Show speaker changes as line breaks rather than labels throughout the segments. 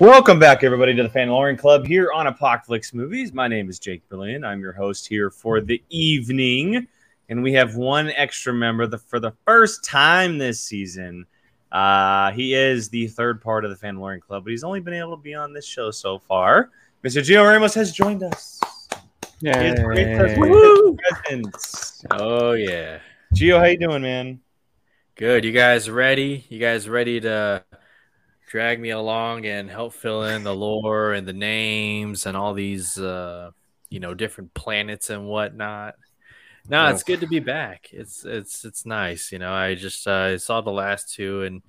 Welcome back, everybody, to the Fan Fanlorian Club here on Apocalypse Movies. My name is Jake Berlin. I'm your host here for the evening, and we have one extra member the, for the first time this season. Uh, he is the third part of the Fan Fanlorian Club, but he's only been able to be on this show so far. Mr. Gio Ramos has joined us.
Yeah.
Oh yeah.
Gio, how you doing, man?
Good. You guys ready? You guys ready to drag me along and help fill in the lore and the names and all these uh you know different planets and whatnot? No, it's good to be back. It's it's it's nice. You know, I just uh, saw the last two and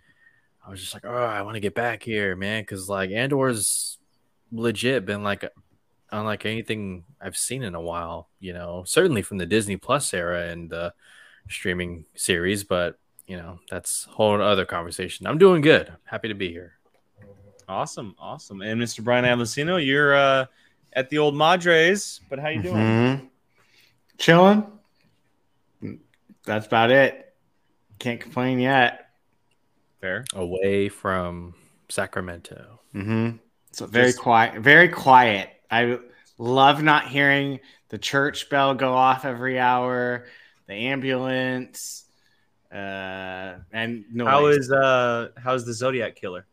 I was just like, oh, I want to get back here, man, because like Andor's legit been like unlike anything I've seen in a while. You know, certainly from the Disney Plus era and the streaming series, but you know that's a whole other conversation. I'm doing good. Happy to be here.
Awesome, awesome. And Mr. Brian Avicino, you're uh, at the old Madres, but how you doing?
Mm-hmm. Chilling. That's about it. Can't complain yet.
Fair.
Away from Sacramento.
Mm-hmm. So very Just... quiet. Very quiet. I love not hearing the church bell go off every hour, the ambulance, uh, and
noise. How is uh how's the Zodiac killer?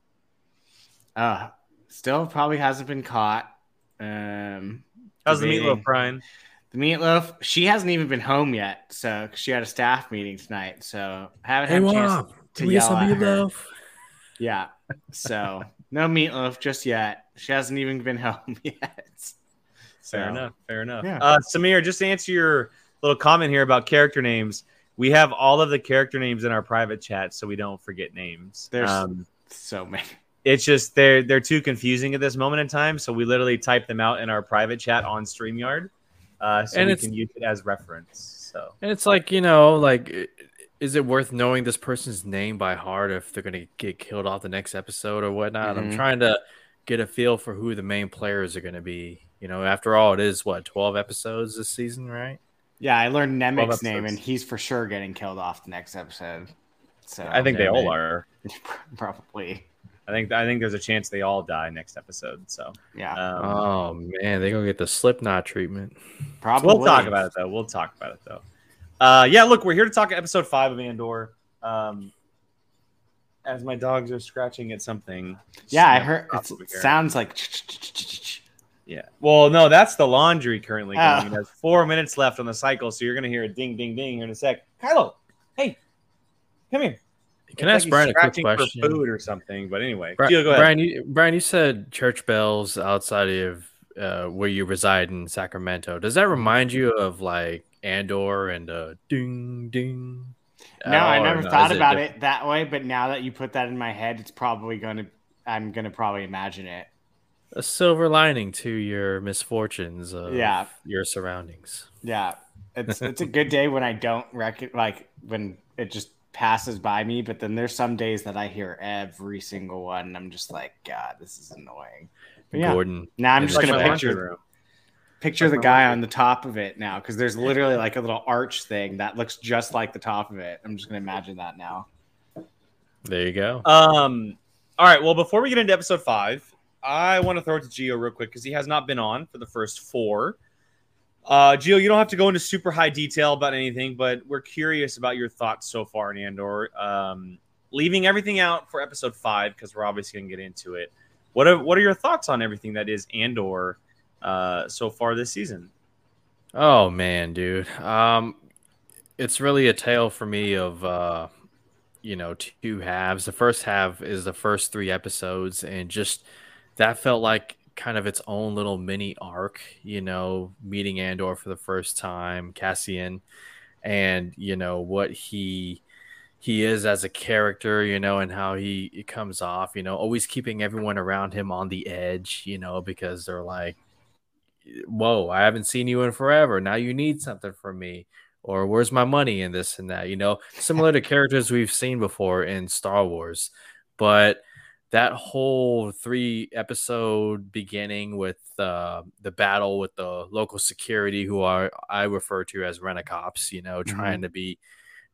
Uh still probably hasn't been caught. Um,
how's debating. the meatloaf, Brian?
The meatloaf, she hasn't even been home yet, so she had a staff meeting tonight. So haven't had hey, a chance to yell at meatloaf. Her. Yeah, so no meatloaf just yet. She hasn't even been home yet.
So, fair enough. Fair enough. Yeah. Uh, Samir, just to answer your little comment here about character names, we have all of the character names in our private chat, so we don't forget names.
There's um, so many.
It's just they're they're too confusing at this moment in time, so we literally type them out in our private chat on Streamyard, uh, so and we can use it as reference. So
and it's like you know, like is it worth knowing this person's name by heart if they're gonna get killed off the next episode or whatnot? Mm-hmm. I'm trying to get a feel for who the main players are gonna be. You know, after all, it is what 12 episodes this season, right?
Yeah, I learned Nemik's name, and he's for sure getting killed off the next episode. So
I think they all are.
Probably.
I think I think there's a chance they all die next episode. So
yeah.
Um, oh man, they're gonna get the Slipknot treatment.
Probably. we'll talk about it though. We'll talk about it though. Uh, yeah, look, we're here to talk episode five of Andor. Um, as my dogs are scratching at something.
Yeah, I heard it sounds like.
Yeah. Well, no, that's the laundry currently going. Oh. It has four minutes left on the cycle, so you're going to hear a ding, ding, ding here in a sec. Kylo, hey, come here.
Can it's I ask like Brian a quick question?
For food or something, but anyway,
Bri- Gio, Brian, you, Brian, you said church bells outside of uh, where you reside in Sacramento. Does that remind you of like Andor and uh, ding ding.
No, I never no, thought about it, it that way, but now that you put that in my head, it's probably going to. I'm going to probably imagine it.
A silver lining to your misfortunes of
yeah.
your surroundings.
Yeah, it's it's a good day when I don't reckon like when it just passes by me, but then there's some days that I hear every single one, and I'm just like, God, this is annoying. But yeah, Gordon. Now I'm just gonna picture picture the guy on the top of it now because there's literally like a little arch thing that looks just like the top of it. I'm just gonna imagine that now.
There you go.
Um. All right. Well, before we get into episode five, I want to throw it to Gio real quick because he has not been on for the first four. Uh, Gio, you don't have to go into super high detail about anything, but we're curious about your thoughts so far in Andor. Um, leaving everything out for episode five because we're obviously going to get into it. What are what are your thoughts on everything that is Andor uh, so far this season?
Oh man, dude. Um, it's really a tale for me of uh, you know two halves. The first half is the first three episodes, and just that felt like kind of its own little mini arc. You know, meeting Andor for the first time, Cassian, and you know what he he is as a character, you know, and how he, comes off, you know, always keeping everyone around him on the edge, you know, because they're like, whoa, I haven't seen you in forever. Now you need something from me. Or where's my money in this and that? You know, similar to characters we've seen before in Star Wars. But that whole three episode beginning with uh, the battle with the local security, who are I refer to as rent cops, you know, mm-hmm. trying to be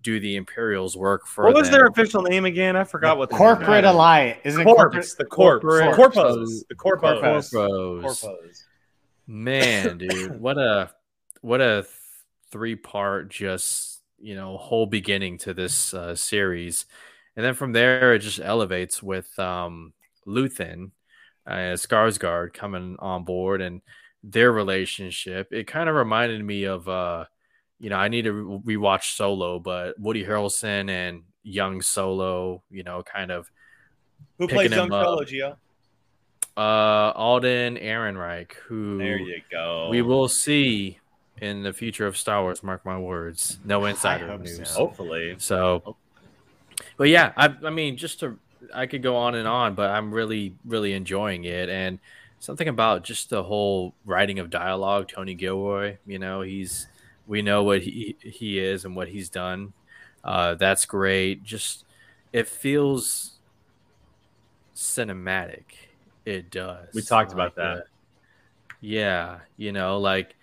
do the Imperials work for.
What was
them.
their official name again? I forgot what the
corporate alliance is it
corporate? The corporate corpus. The corpus.
Corpus. Corpus. Man, dude, what a what a three part just you know whole beginning to this uh, series, and then from there it just elevates with um, Luthen, uh, Skarsgård coming on board and their relationship. It kind of reminded me of uh, you know I need to re- rewatch Solo, but Woody Harrelson and young Solo, you know, kind of
who plays young Solo, Gio?
Uh, Alden Ehrenreich, who
there you go.
We will see in the future of Star Wars. Mark my words. No insider news.
So. Hopefully.
So, but yeah, I, I mean, just to I could go on and on, but I'm really, really enjoying it. And something about just the whole writing of dialogue, Tony Gilroy. You know, he's we know what he he is and what he's done. Uh, that's great. Just it feels cinematic it does.
We talked like about that.
yeah, you know, like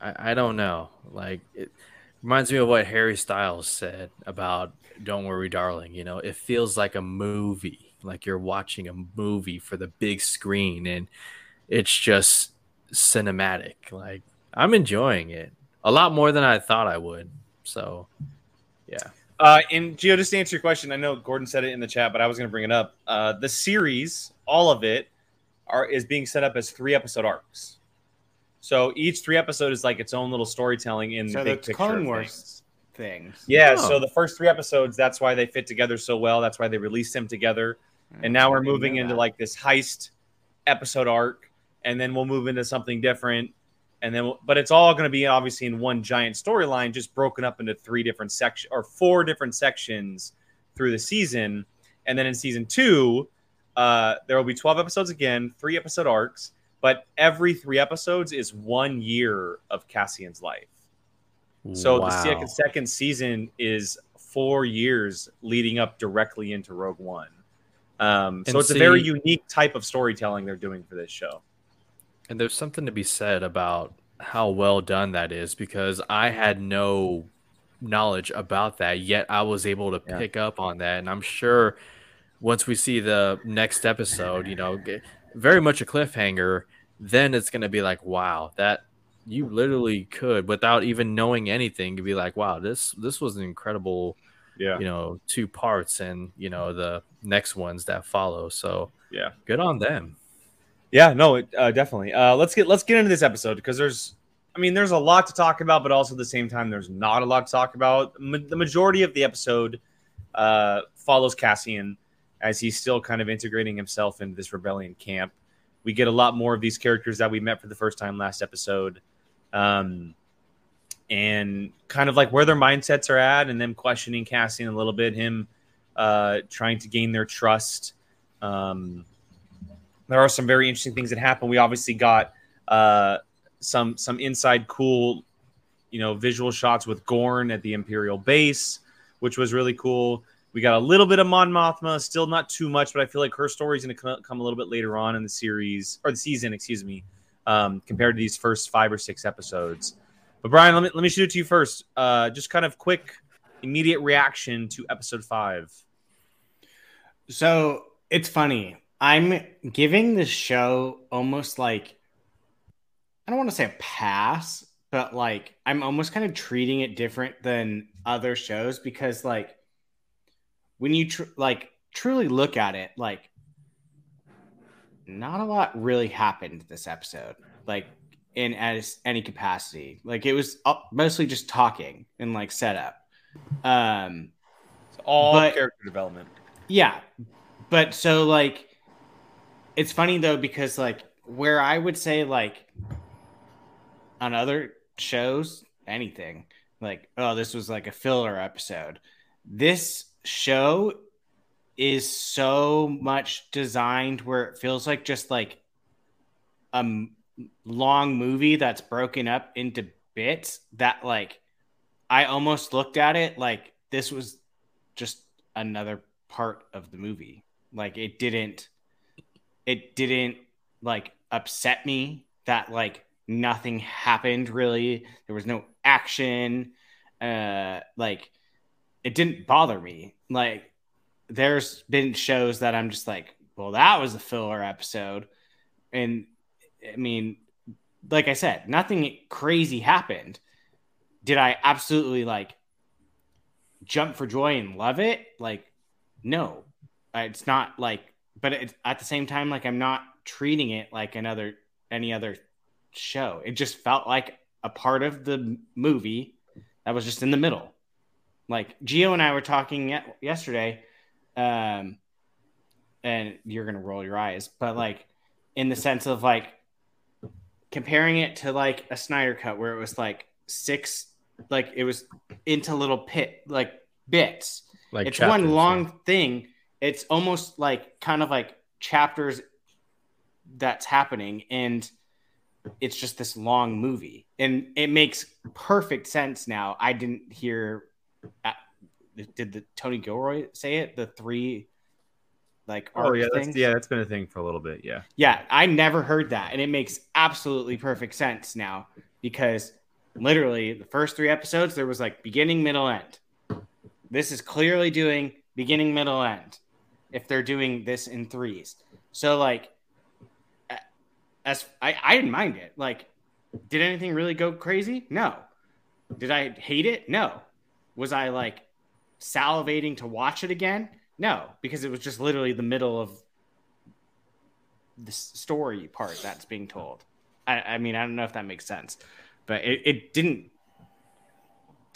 I, I don't know. Like it reminds me of what Harry Styles said about Don't Worry Darling, you know, it feels like a movie, like you're watching a movie for the big screen and it's just cinematic. Like I'm enjoying it a lot more than I thought I would. So, yeah.
Uh, and Gio, just to answer your question, I know Gordon said it in the chat, but I was going to bring it up. Uh, the series, all of it, are is being set up as three episode arcs. So each three episode is like its own little storytelling in
so
the big picture.
Clone Wars things. things.
Yeah. Oh. So the first three episodes, that's why they fit together so well. That's why they released them together. Mm, and now we're moving into like this heist episode arc, and then we'll move into something different and then but it's all going to be obviously in one giant storyline just broken up into three different sections or four different sections through the season and then in season two uh, there will be 12 episodes again three episode arcs but every three episodes is one year of cassian's life so wow. the second, second season is four years leading up directly into rogue one um, so it's see, a very unique type of storytelling they're doing for this show
and there's something to be said about how well done that is because I had no knowledge about that, yet I was able to yeah. pick up on that. And I'm sure once we see the next episode, you know, very much a cliffhanger, then it's going to be like, wow, that you literally could without even knowing anything to be like, wow, this this was an incredible, yeah, you know, two parts and you know the next ones that follow. So
yeah,
good on them.
Yeah, no, it, uh, definitely. Uh, let's get let's get into this episode because there's, I mean, there's a lot to talk about, but also at the same time, there's not a lot to talk about. Ma- the majority of the episode uh, follows Cassian as he's still kind of integrating himself into this rebellion camp. We get a lot more of these characters that we met for the first time last episode, um, and kind of like where their mindsets are at, and them questioning Cassian a little bit, him uh, trying to gain their trust. Um, there are some very interesting things that happen. We obviously got uh, some some inside cool, you know, visual shots with Gorn at the Imperial base, which was really cool. We got a little bit of Mon Mothma, still not too much, but I feel like her story is going to come a little bit later on in the series or the season, excuse me, um, compared to these first five or six episodes. But Brian, let me let me shoot it to you first. Uh, just kind of quick, immediate reaction to episode five.
So it's funny. I'm giving this show almost like I don't want to say a pass, but like I'm almost kind of treating it different than other shows because like when you tr- like truly look at it, like not a lot really happened this episode, like in as any capacity. Like it was mostly just talking and like setup. Um,
it's all but, character development.
Yeah, but so like it's funny though because like where I would say like on other shows, anything like oh this was like a filler episode. This show is so much designed where it feels like just like a long movie that's broken up into bits that like I almost looked at it like this was just another part of the movie. Like it didn't it didn't like upset me that like nothing happened really. There was no action. Uh, like it didn't bother me. Like there's been shows that I'm just like, well, that was a filler episode. And I mean, like I said, nothing crazy happened. Did I absolutely like jump for joy and love it? Like, no, it's not like, but at the same time, like I'm not treating it like another any other show. It just felt like a part of the movie that was just in the middle. Like Gio and I were talking yesterday, um, and you're gonna roll your eyes, but like in the sense of like comparing it to like a Snyder cut where it was like six, like it was into little pit like bits. Like it's chapters, one long yeah. thing. It's almost like kind of like chapters that's happening and it's just this long movie and it makes perfect sense now i didn't hear did the tony gilroy say it the three like
oh yeah that's, yeah that's been a thing for a little bit yeah
yeah i never heard that and it makes absolutely perfect sense now because literally the first three episodes there was like beginning middle end this is clearly doing beginning middle end if they're doing this in threes so like as I, I didn't mind it. Like, did anything really go crazy? No. Did I hate it? No. Was I like salivating to watch it again? No, because it was just literally the middle of the story part that's being told. I, I mean, I don't know if that makes sense, but it, it didn't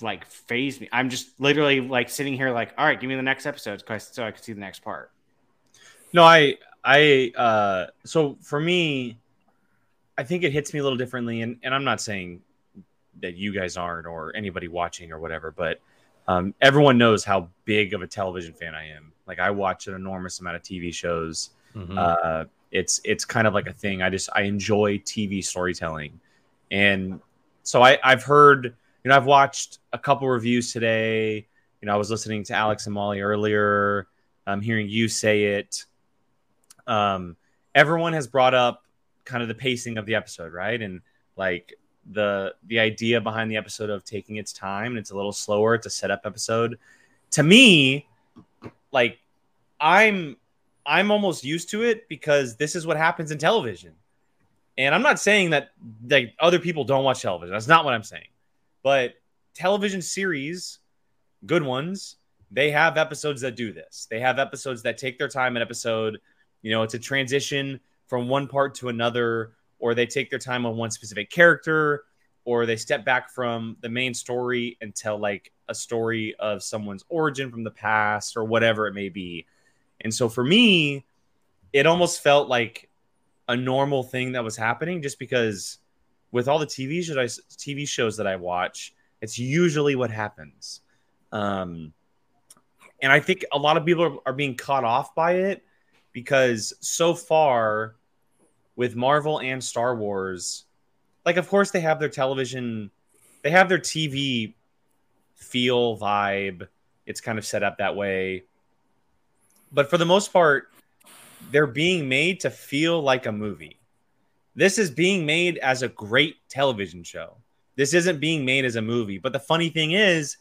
like faze me. I'm just literally like sitting here, like, all right, give me the next episode so I can see the next part.
No, I, I, uh, so for me, I think it hits me a little differently, and, and I'm not saying that you guys aren't or anybody watching or whatever, but um, everyone knows how big of a television fan I am. Like I watch an enormous amount of TV shows. Mm-hmm. Uh, it's it's kind of like a thing. I just I enjoy TV storytelling, and so I I've heard you know I've watched a couple reviews today. You know I was listening to Alex and Molly earlier. I'm hearing you say it. Um, everyone has brought up kind of the pacing of the episode, right? And like the the idea behind the episode of taking its time and it's a little slower. It's a setup episode. To me, like I'm I'm almost used to it because this is what happens in television. And I'm not saying that like other people don't watch television. That's not what I'm saying. But television series, good ones, they have episodes that do this. They have episodes that take their time an episode. You know, it's a transition from one part to another, or they take their time on one specific character, or they step back from the main story and tell like a story of someone's origin from the past or whatever it may be. And so for me, it almost felt like a normal thing that was happening just because with all the TV shows I, TV shows that I watch, it's usually what happens. Um, and I think a lot of people are, are being caught off by it because so far with Marvel and Star Wars, like of course they have their television, they have their TV feel vibe. It's kind of set up that way. But for the most part, they're being made to feel like a movie. This is being made as a great television show. This isn't being made as a movie. But the funny thing is,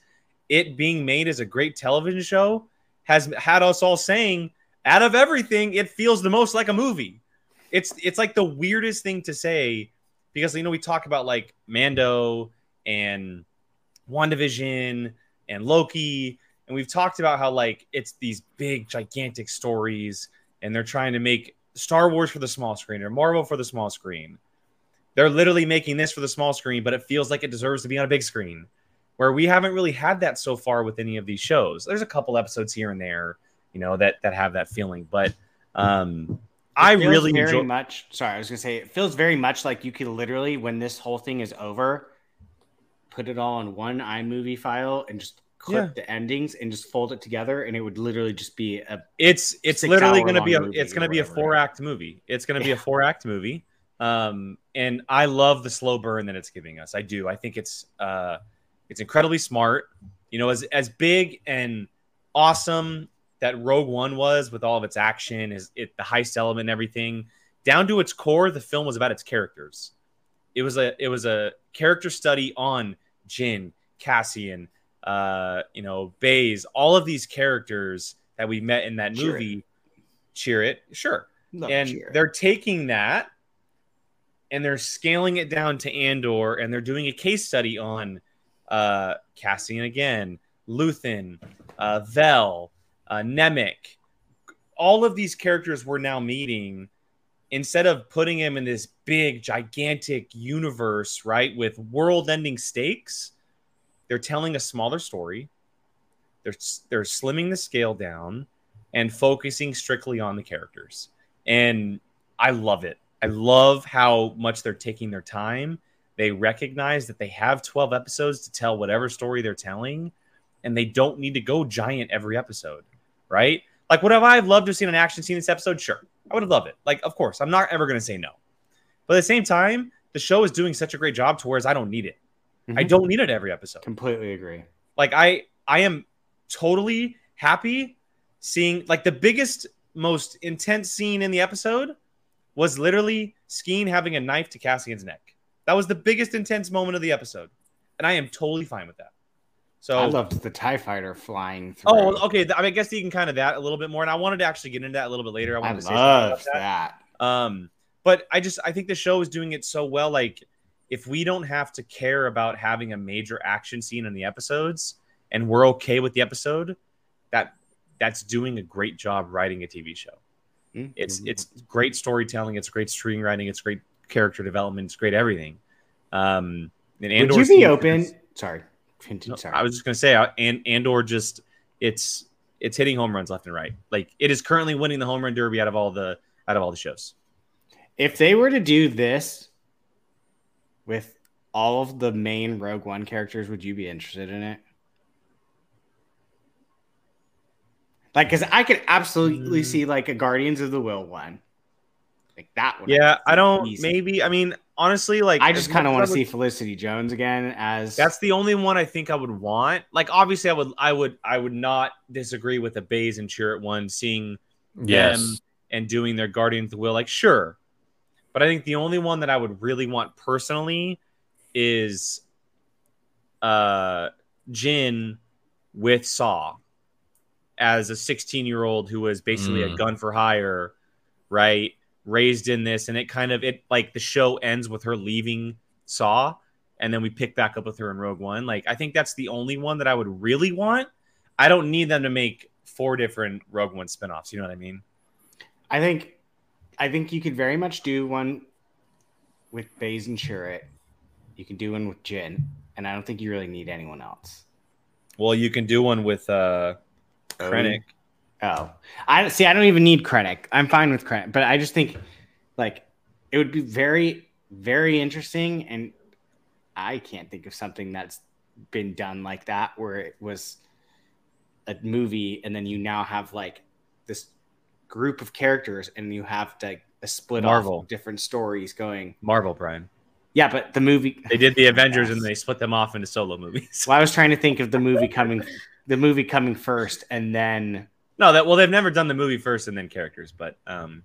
it being made as a great television show has had us all saying out of everything, it feels the most like a movie. It's it's like the weirdest thing to say because you know we talk about like Mando and WandaVision and Loki, and we've talked about how like it's these big gigantic stories, and they're trying to make Star Wars for the small screen or Marvel for the small screen. They're literally making this for the small screen, but it feels like it deserves to be on a big screen. Where we haven't really had that so far with any of these shows. There's a couple episodes here and there you know that that have that feeling. But um, I really
very
enjoy-
much. Sorry, I was gonna say it feels very much like you could literally, when this whole thing is over, put it all in one iMovie file and just clip yeah. the endings and just fold it together, and it would literally just be a.
It's it's literally going to be a it's going to be a four act movie. It's going to be yeah. a four act movie. Um, and I love the slow burn that it's giving us. I do. I think it's uh, it's incredibly smart. You know, as as big and awesome that Rogue One was with all of its action, is it the heist element and everything. Down to its core, the film was about its characters. It was a it was a character study on Jyn, Cassian, uh, you know, Baze, all of these characters that we met in that movie. Cheer it, sure. Love and Chirrut. they're taking that and they're scaling it down to Andor and they're doing a case study on uh, Cassian again, Luthen, uh, Vel, uh, Nemik. All of these characters we're now meeting instead of putting him in this big, gigantic universe, right, with world ending stakes, they're telling a smaller story. They're, they're slimming the scale down and focusing strictly on the characters. And I love it. I love how much they're taking their time. They recognize that they have 12 episodes to tell whatever story they're telling, and they don't need to go giant every episode, right? Like, would have I loved to have seen an action scene in this episode? Sure. I would have loved it. Like, of course, I'm not ever going to say no. But at the same time, the show is doing such a great job to whereas I don't need it. Mm-hmm. I don't need it every episode.
Completely agree.
Like I I am totally happy seeing like the biggest most intense scene in the episode was literally Skeen having a knife to Cassian's neck. That was the biggest intense moment of the episode. And I am totally fine with that. So
I loved the Tie Fighter flying
through. Oh, okay. I, mean, I guess you can kind of that a little bit more, and I wanted to actually get into that a little bit later. I wanted I to love that. that. Um, but I just I think the show is doing it so well. Like, if we don't have to care about having a major action scene in the episodes, and we're okay with the episode, that that's doing a great job writing a TV show. Mm-hmm. It's it's great storytelling. It's great screenwriting. It's great character development. It's great everything. Um,
and Would you be open? Sorry
Continue. I was just going to say, and Andor just it's it's hitting home runs left and right. Like it is currently winning the home run derby out of all the out of all the shows.
If they were to do this with all of the main Rogue One characters, would you be interested in it? Like, because I could absolutely mm. see like a Guardians of the Whills one, like that one.
Yeah, I don't. Easy. Maybe I mean honestly, like
I just kind of want to see Felicity Jones again as
that's the only one I think I would want. Like obviously, I would, I would, I would not disagree with the Baze and Cheer Chirrut one seeing yes. them and doing their Guardian of the Whills. Like sure, but I think the only one that I would really want personally is uh Jyn with Saw as a 16 year old who was basically mm. a gun for hire, right? Raised in this and it kind of it like the show ends with her leaving saw and then we pick back up with her in rogue one like i think that's the only one that i would really want i don't need them to make four different rogue one spin-offs you know what i mean
i think i think you could very much do one with Baze and Chirrut. You can do one with Jyn, and I don't think you really need anyone else.
Well, you can do one with uh Krennic.
Oh, I see. I don't even need Krennic. I'm fine with Krennic, but I just think like it would be very, very interesting, and I can't think of something that's been done like that where it was a movie and then you now have like this group of characters and you have to a split Marvel. off different stories going.
Marvel, Brian.
Yeah, but the movie
they did the Avengers and they split them off into solo movies.
Well, I was trying to think of the movie coming, the movie coming first, and then
no, that well, they've never done the movie first and then characters, but um,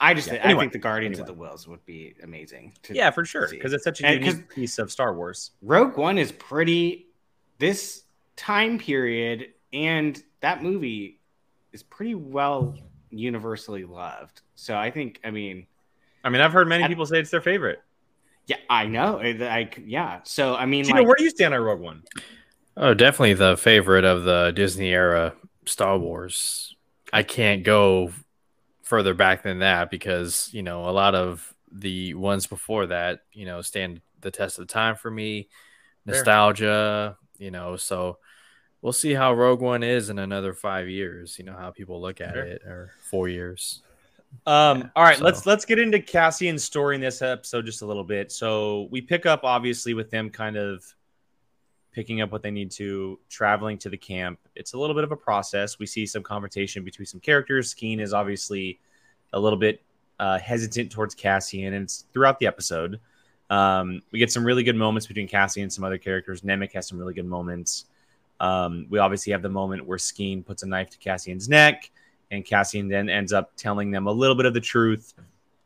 I just yeah, think, anyway, I think the Guardians anyway. of the Whills would be amazing.
yeah, for sure, because it's such a and unique piece of Star Wars.
Rogue One is pretty. This time period and that movie is pretty well universally loved. So I think, I mean,
I mean, I've heard many people say it's their favorite.
Yeah, I know. I, yeah. So I mean,
you like, where do you stand on Rogue One?
Oh, definitely the favorite of the Disney era Star Wars. I can't go further back than that because, you know, a lot of the ones before that, you know, stand the test of time for me. Nostalgia, Fair. you know, so we'll see how Rogue One is in another five years, you know, how people look at Fair. it or four years.
Um, yeah, all right, so. let's let's get into Cassian's story in this episode just a little bit. So we pick up obviously with them kind of picking up what they need to, traveling to the camp. It's a little bit of a process. We see some confrontation between some characters. Skeen is obviously a little bit uh, hesitant towards Cassian, and it's throughout the episode. Um, we get some really good moments between Cassian and some other characters. Nemik has some really good moments. Um, we obviously have the moment where Skeen puts a knife to Cassian's neck, and Cassian then ends up telling them a little bit of the truth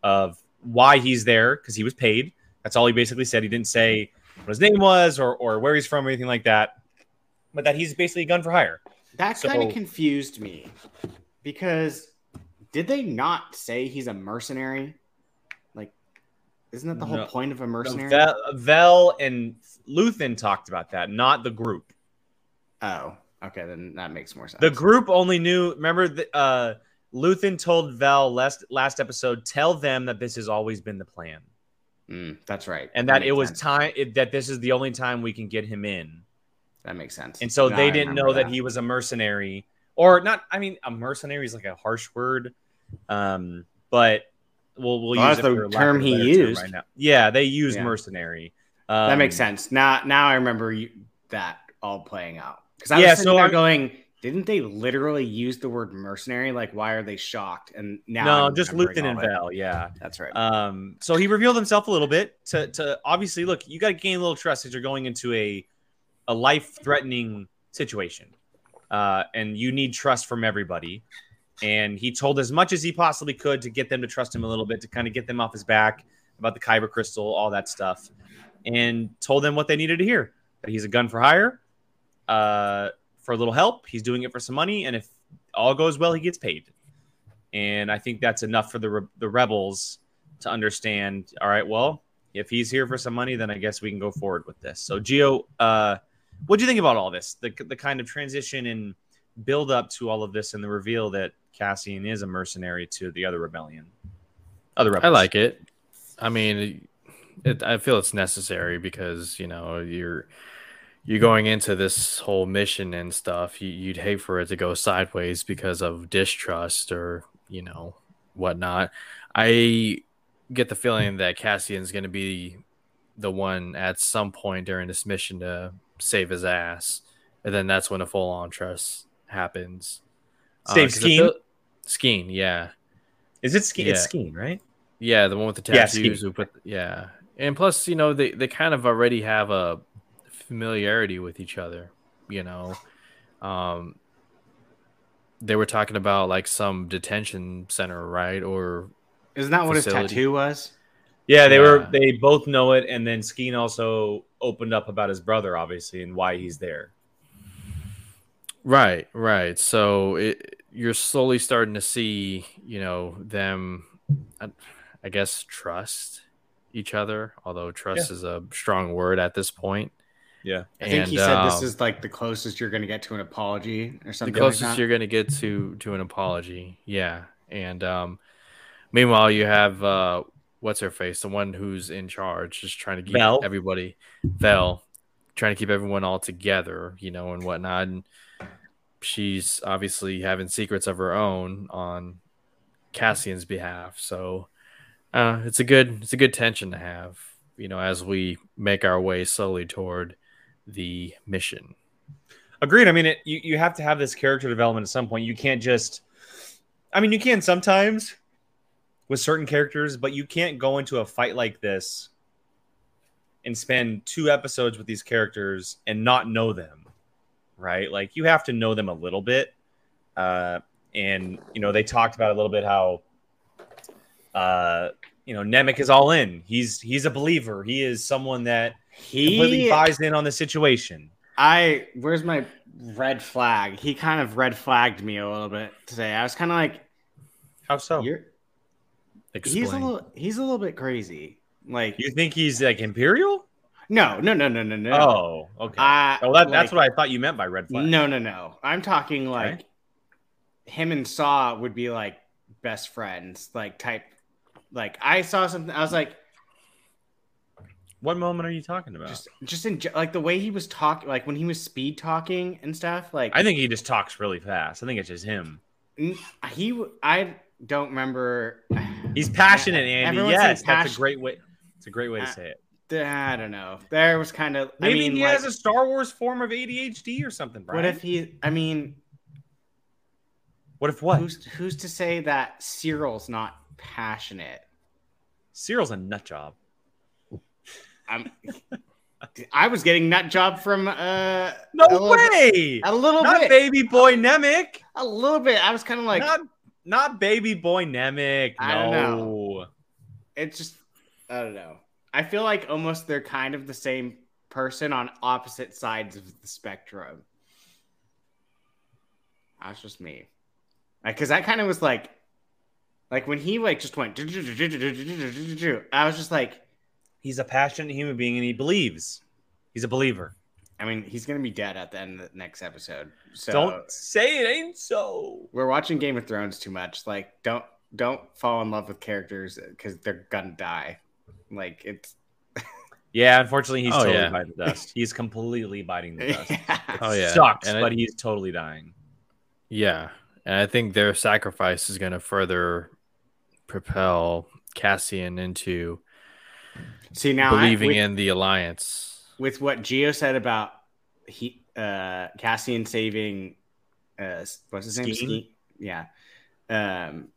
of why he's there because he was paid. That's all he basically said. He didn't say what his name was or, or where he's from or anything like that. but that he's basically a gun for hire.
That
So-
kind of confused me because did they not say he's a mercenary? Like, isn't that the whole
No.
point of a mercenary?
Vel, Vel and Luthen talked about that, not the group.
oh, okay, then that makes more sense.
The group only knew. Remember, the, uh, Luthen told Vel last last episode, tell them that this has always been the plan,
Mm, that's right,
and that, it was
sense.
time it, that this is the only time we can get him in.
That makes sense.
And so
Now
they
I
didn't know
remember
that. he was a mercenary, or not. I mean, a mercenary is like a harsh word, um, but we'll we'll
Well,
use
the term he used.
right now. Yeah, they use
Yeah.
mercenary.
that
Um,
makes sense. Now, now I remember you, that all playing out because I
Yeah,
was sitting
so
there
I'm-
going, didn't they literally use the word mercenary? Like, why are they shocked? And now,
No, just Luthen and
all of it.
Vel. Yeah.
That's right.
Um, so he revealed himself a little bit to, to obviously look. You got to gain a little trust as you're going into a a life threatening situation, uh, and you need trust from everybody. And he told as much as he possibly could to get them to trust him a little bit, to kind of get them off his back about the Kyber crystal, all that stuff, and told them what they needed to hear: that he's a gun for hire, uh, for a little help. He's doing it for some money, and if all goes well, he gets paid and I think that's enough for the re- the rebels to understand. All right, well, if he's here for some money, then I guess we can go forward with this. So, Gio, uh, what do you think about all this? The the kind of transition and build up to all of this, and the reveal that Cassian is a mercenary to the other rebellion. Other rebels.
I like it. I mean, it, I feel it's necessary because you know you're you're going into this whole mission and stuff. You, you'd hate for it to go sideways because of distrust or you know whatnot. I get the feeling that Cassian's going to be the one at some point during this mission to save his ass, and then that's when a full on trust happens. Uh,
Save
I
Skeen?
feel- Skeen, yeah.
Is it Skeen? It's
Yeah.
Skeen, right?
Yeah, the one with the
Yeah,
tattoos. who put yeah, and plus, you know, they they kind of already have a familiarity with each other. You know, um, they were talking about like some detention center, right? Or
Isn't that what his tattoo was?
Yeah, they were. They both know it, and then Skeen also opened up about his brother, obviously, and why he's there.
right, right. So it, you're slowly starting to see, you know, them. I, I guess trust each other, although trust is a strong word at this point.
Yeah.
I think he
And,
said this
um,
is like the closest you're going to get to an apology or something.
the
something.
closest
like that.
you're going to get to to an apology yeah and um meanwhile you have uh what's her face the one who's in charge just trying to keep
Vel.
everybody Vel trying to keep everyone all together you know and whatnot and she's obviously having secrets of her own on cassian's behalf so uh it's a good it's a good tension to have you know as we make our way slowly toward the mission
Agreed. I mean, it, you you have to have this character development at some point. You can't just. I mean, you can sometimes with certain characters, but you can't go into a fight like this and spend two episodes with these characters and not know them, right? Like you have to know them a little bit. Uh, and you know, they talked about a little bit how, uh, you know, Nemik is all in. He's he's a believer. He is someone that completely
he,
buys in on the situation.
I where's my red flag? He kind of red flagged me a little bit today. I was kind of like,
How so?
you're
Explain.
he's a little he's a little bit crazy. Like
You think he's like imperial?
no, no, no, no, no, no.
Oh, okay.
I,
oh, that, that's what I thought you meant by red flag.
No, no, no. I'm talking like him and Saw would be like best friends, like type. Like I saw something, I was like,
What moment are you talking about?
just, just in like the way he was talking, like when he was speed talking and stuff. Like
I think he just talks really fast. I think it's just him.
he, I don't remember.
He's passionate, Andy. Yes,
saying
that's a great way. It's a great way to
Uh,
say it.
I don't know. There was kind of. I
Maybe
mean,
he
like,
has a Star Wars form of ADHD or something. Brian.
what if he? I mean,
What if what?
who's who's to say that Syril's not passionate?
Syril's a nut job.
I'm. I was getting nut job from uh
No
a little bit-
way.
a little
Not
bit,
baby boy Nemik.
a little bit. I was kind of like,
not not baby boy Nemik.
I
no.
don't know. it's just, I don't know. I feel like almost they're kind of the same person on opposite sides of the spectrum. That's just me. Because I kind of was like, like when he like just went, I was just like,
he's a passionate human being and he believes. He's a believer.
I mean, he's gonna be dead at the end of the next episode. So
don't say it ain't so.
We're watching Game of Thrones too much. Like, don't don't fall in love with characters because they're gonna die. Like it's.
yeah, unfortunately, he's oh, totally yeah. biting the dust. He's completely biting the dust.
yeah. Oh yeah,
sucks, and but it, he's totally dying.
Yeah, and I think their sacrifice is going to further propel Cassian into
see now
believing I, with, in the alliance.
With what Gio said about he uh Cassian saving uh what's his Skeen? name? Skeen? Yeah. Um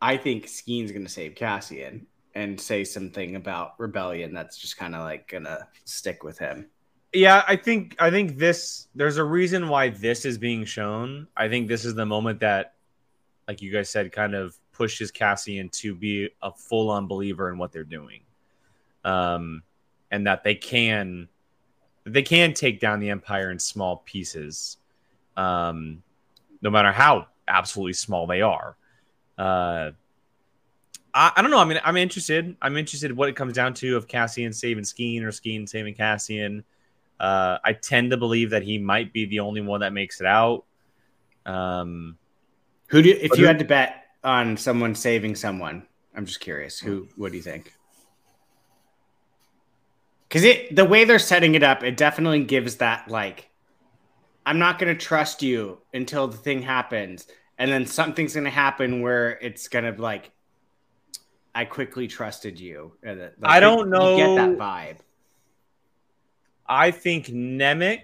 I think Skeen's gonna save Cassian and say something about rebellion that's just kind of like gonna stick with him.
Yeah, I think I think this there's a reason why this is being shown. I think this is the moment that, like you guys said, kind of pushes Cassian to be a full on believer in what they're doing, um, and that they can they can take down the empire in small pieces, um, no matter how absolutely small they are. Uh, I, I don't know. I mean, I'm interested. I'm interested what it comes down to of Cassian saving Skeen or Skeen saving Cassian. Uh, I tend to believe that he might be the only one that makes it out. Um,
who do if you who, had to bet on someone saving someone? I'm just curious. Who? What do you think? Because it the way they're setting it up, it definitely gives that like, I'm not going to trust you until the thing happens, and then something's going to happen where it's going to like, I quickly trusted you. Uh, like,
I don't know.
get that vibe.
I think Nemik.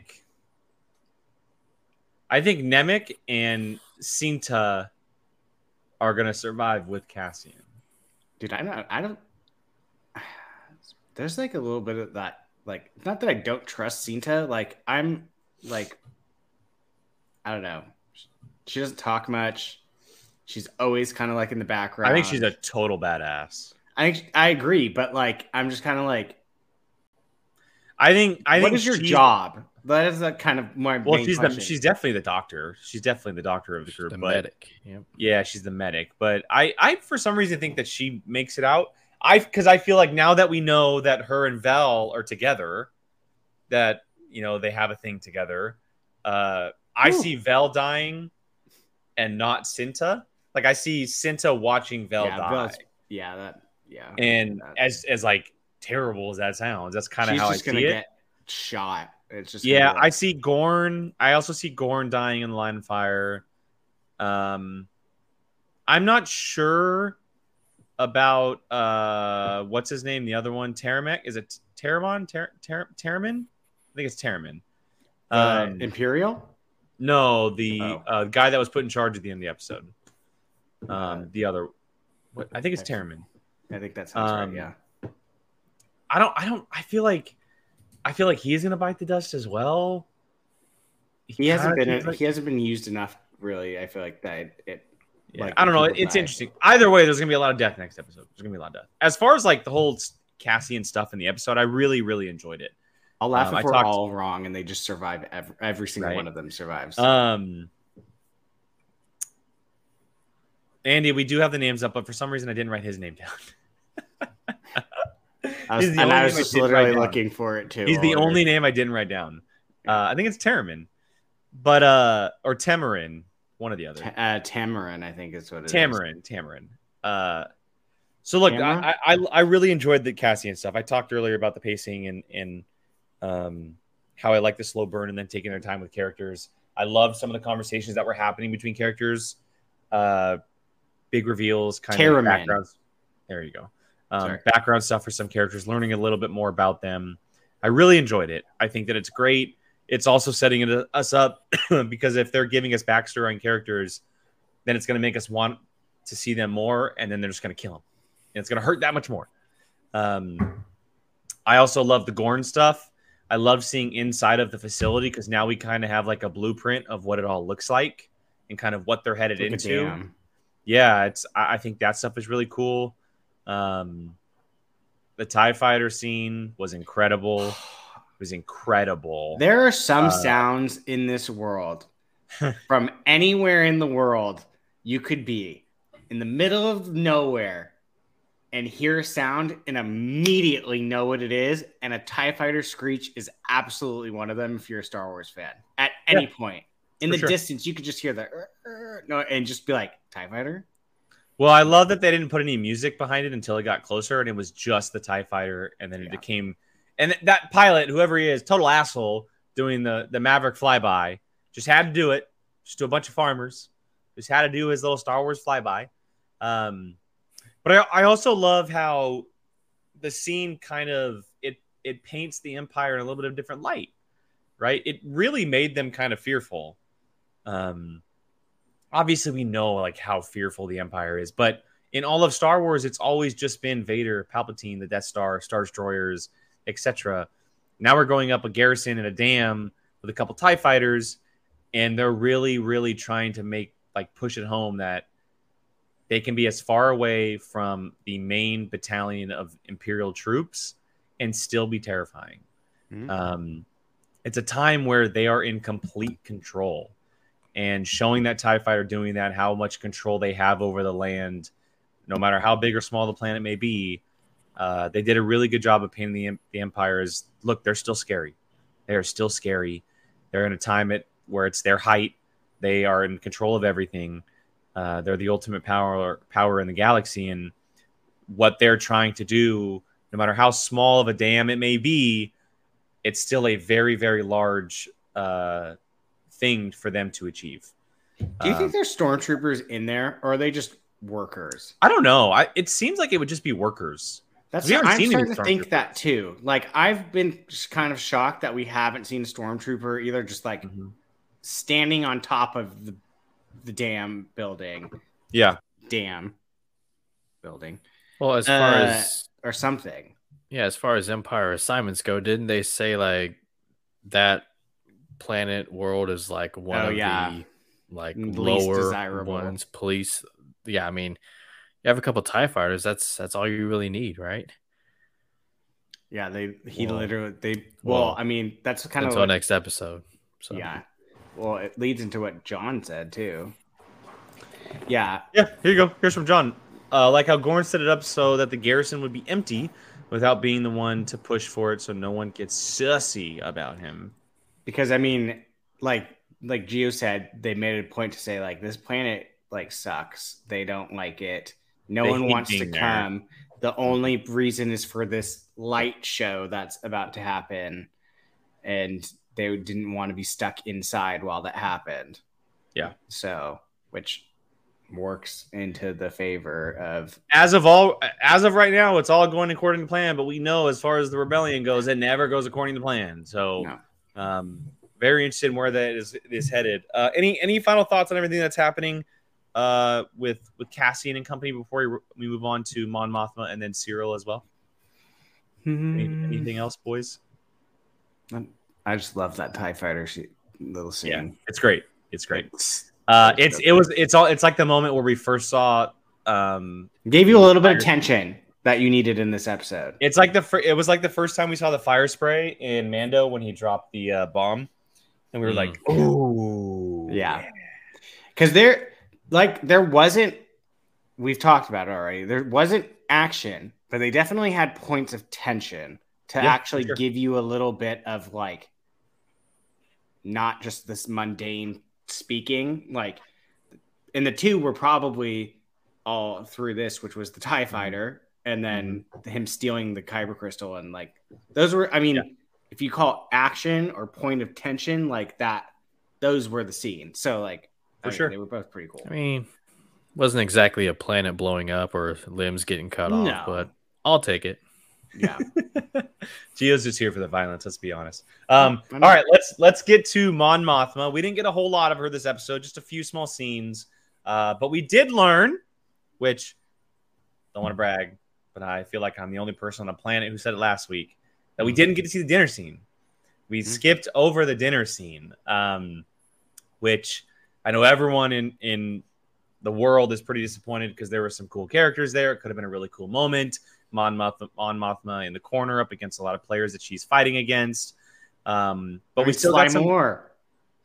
I think Nemik and Cinta are gonna survive with Cassian.
Dude, I don't. I don't. There's like a little bit of that. Like, not that I don't trust Cinta. Like, I'm like, I don't know. She doesn't talk much. She's always kind of like in the background.
I think she's a total badass.
I I agree, but like, I'm just kind of like,
I think. I
what
think.
What is your job? That is a kind of my.
Well, she's question. the she's definitely the doctor. She's definitely the doctor of the group.
The
but,
medic. Yep.
Yeah, she's the medic. But I, I for some reason think that she makes it out. I because I feel like now that we know that her and Vel are together, that you know they have a thing together. Uh, I Ooh. see Vel dying, and not Cinta. Like I see Cinta watching Vel
yeah,
die.
Vel's, yeah, that. Yeah.
And that. as as like terrible as that sounds, that's kind of how I see it. Get
shot. It's just
yeah. I see Gorn. I also see Gorn dying in the line of fire. Um, I'm not sure about uh what's his name. The other one, Taramek. Is it Taramon? Ter- Ter-? I think it's Taramin.
Um, uh, Imperial.
No, the oh. uh, guy that was put in charge at the end of the episode. Um, uh, the other, what, I think it's Taramin.
I think that sounds um, right. Yeah.
I don't. I don't. I feel like. I feel like he's gonna bite the dust as well.
He, he hasn't been. Like, he hasn't been used enough. Really, I feel like that. It.
Yeah, like I don't know. It's interesting. Either way, there's gonna be a lot of death next episode. There's gonna be a lot of death. As far as like the whole Cassian stuff in the episode, I really, really enjoyed it.
I'll laugh um, if we're talked, all wrong and they just survive. Every, every single right? one of them survives.
Um. Andy, we do have the names up, but for some reason I didn't write his name down.
I was, and I was just literally looking for it too.
He's the only name I didn't write down. Uh, I think it's Taramin, but uh, or Tamarin, one or the other.
Uh, Tamarin, I think is what it
Tamarin, is. Tamarin. Uh, so look, I, I I really enjoyed the Cassian stuff. I talked earlier about the pacing and and um how I like the slow burn and then taking their time with characters. I love some of the conversations that were happening between characters. Uh, big reveals, kind of backgrounds. There you go um, background stuff for some characters, learning a little bit more about them. I really enjoyed it. I think that it's great. It's also setting it, us up because if they're giving us backstory on characters, then it's going to make us want to see them more, and then they're just going to kill them, and it's going to hurt that much more. Um, I also love the Gorn stuff. I love seeing inside of the facility because now we kind of have like a blueprint of what it all looks like and kind of what they're headed Look into. Yeah, it's. I think that stuff is really cool. Um, the Tie Fighter scene was incredible. It was incredible.
There are some uh, sounds in this world from anywhere in the world you could be in the middle of nowhere and hear a sound and immediately know what it is. And a TIE fighter screech is absolutely one of them if you're a Star Wars fan. At any yeah, point in the sure. distance, you could just hear the no and just be like, TIE fighter.
Well, I love that they didn't put any music behind it until it got closer and it was just the TIE fighter. And then it yeah. became, and that pilot, whoever he is, total asshole doing the, the Maverick flyby, just had to do it. Just to a bunch of farmers. Just had to do his little Star Wars flyby. Um, but I, I also love how the scene kind of it it paints the empire in a little bit of different light, right? It really made them kind of fearful. Um, obviously we know like how fearful the empire is, but in all of Star Wars, it's always just been Vader, Palpatine, the Death Star, Star Destroyers, etc. Now we're going up a garrison and a dam with a couple Tie fighters, and they're really, really trying to make like push it home that they can be as far away from the main battalion of Imperial troops and still be terrifying. Mm-hmm. Um, it's a time where they are in complete control and showing that TIE fighter doing that, how much control they have over the land, no matter how big or small the planet may be. Uh, they did a really good job of painting the, the Empire as look, they're still scary. They are still scary. They're in a time at, where it's their height. They are in control of everything. Uh, they're the ultimate power power in the galaxy, and what they're trying to do, no matter how small of a dam it may be, it's still a very very large uh, thing for them to achieve.
Do you um, think there's stormtroopers in there, or are they just workers?
I don't know. I, it seems like it would just be workers.
That's we I'm starting to think that too. Like I've been just kind of shocked that we haven't seen stormtrooper either, just like mm-hmm. standing on top of the the dam building.
Yeah.
Dam building.
Well, as far uh, as
or something.
Yeah, as far as Empire assignments go, didn't they say like that planet world is like one oh, of yeah. the like Least lower desirable. ones? Police. Yeah, I mean, you have a couple Tie fighters. That's that's all you really need, right?
Yeah, they he well, literally they well, well, I mean that's kind
of
until like,
next episode.
So yeah, well, it leads into what John said too. Yeah.
Yeah. Here you go. Here's from John. Uh, like how Gorn set it up so that the garrison would be empty without being the one to push for it, so no one gets sussy about him.
Because I mean, like like Gio said, they made a point to say like this planet like sucks. They don't like it. No they one wants to there. come. The only reason is for this light show that's about to happen, and they didn't want to be stuck inside while that happened.
Yeah.
So, which works into the favor of
as of all as of right now, it's all going according to plan. But we know as far as the rebellion goes, it never goes according to plan. So, no. um, very interested in where that is is headed. Uh, any any final thoughts on everything that's happening uh, with with Cassian and company before we, we move on to Mon Mothma and then Syril as well? Mm-hmm. Any, anything else, boys?
I just love that Tie Fighter little scene. Yeah,
it's great. It's great. Uh, it's it was it's all it's like the moment where we first saw. Um,
Gave you a little bit of tension that you needed in this episode.
It's like the fir- it was like the first time we saw the Firespray in Mando when he dropped the uh, bomb, and we were mm. like, "Oh,
yeah," because there, like, there wasn't. We've talked about it already. There wasn't action, but they definitely had points of tension to yeah, actually sure. give you a little bit of like not just this mundane speaking. Like, and the two were probably all through this, which was the Tie mm-hmm. Fighter, and then mm-hmm. him stealing the Kyber crystal, and like those were. I mean, yeah. if you call action or point of tension like that, those were the scenes. So like,
for I sure,
they were both pretty cool.
I mean, wasn't exactly a planet blowing up or limbs getting cut no. off, but I'll take it.
Yeah.
Gio's just here for the violence, let's be honest. Um, all right, let's let's get to Mon Mothma. We didn't get a whole lot of her this episode, just a few small scenes. Uh, but we did learn, which don't want to brag, but I feel like I'm the only person on the planet who said it last week, that we didn't get to see the dinner scene. We mm-hmm. skipped over the dinner scene, um, which I know everyone in in the world is pretty disappointed because there were some cool characters there. It could have been a really cool moment. Mon Mothma, Mon Mothma in the corner up against a lot of players that she's fighting against. Um, but we still got some
more.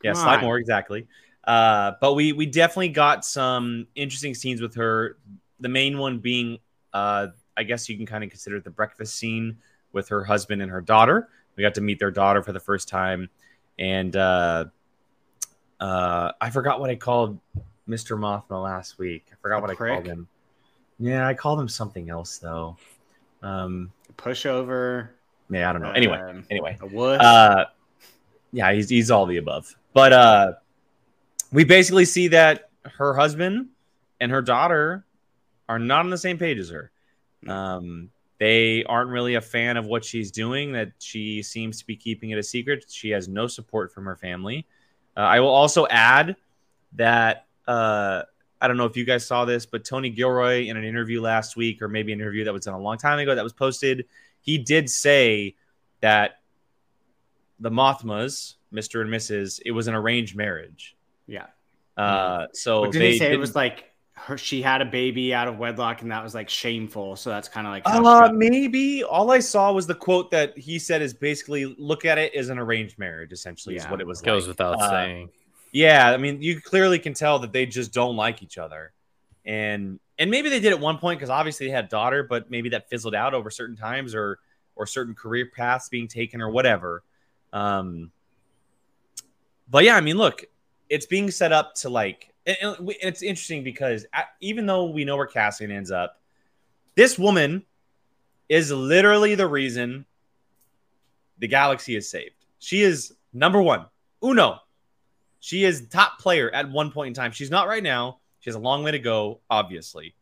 Yeah, Slide more exactly. Uh, but we we definitely got some interesting scenes with her. The main one being, uh, I guess you can kind of consider it the breakfast scene with her husband and her daughter. We got to meet their daughter for the first time, and uh, uh, I forgot what I called Mr. Mothma last week. I forgot
A
what
prick?
I called him. Yeah, I called him something else though. Um,
Pushover.
yeah, I don't know. Anyway,
um,
anyway, uh, yeah, he's he's all the above. But uh, we basically see that her husband and her daughter are not on the same page as her. Um, they aren't really a fan of what she's doing. That she seems to be keeping it a secret. She has no support from her family. Uh, I will also add that uh, I don't know if you guys saw this, but Tony Gilroy in an interview last week, or maybe an interview that was done a long time ago that was posted, he did say that the Mothmas, Mr. and Mrs., it was an arranged marriage.
yeah.
Uh, so
But didn't
they
he say it
didn't-
was like her? She had a baby out of wedlock, and that was like shameful. So that's kind of like.
Uh, maybe all I saw was the quote that he said is basically look at it as an arranged marriage. Essentially, is
Yeah.
what it was.
Goes
like.
without
Uh,
saying.
Yeah, I mean, you clearly can tell that they just don't like each other, and and maybe they did at one point because obviously they had a daughter, but maybe that fizzled out over certain times or or certain career paths being taken or whatever. Um, but yeah, I mean, look, it's being set up to like, and, and it's interesting because even though we know where Cassian ends up, this woman is literally the reason the galaxy is saved. She is number one, uno. She is top player at one point in time. She's not right now. She has a long way to go, obviously.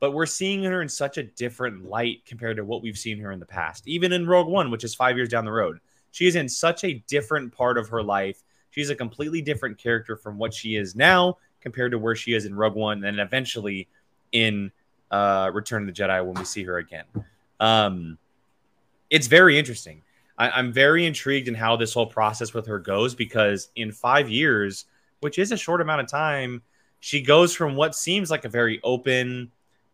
But we're seeing her in such a different light compared to what we've seen her in the past. Even in Rogue One, which is five years down the road, she is in such a different part of her life. She's a completely different character from what she is now compared to where she is in Rogue One, and eventually in uh, Return of the Jedi when we see her again. Um, it's very interesting. I, I'm very intrigued in how this whole process with her goes because in five years, which is a short amount of time, she goes from what seems like a very open,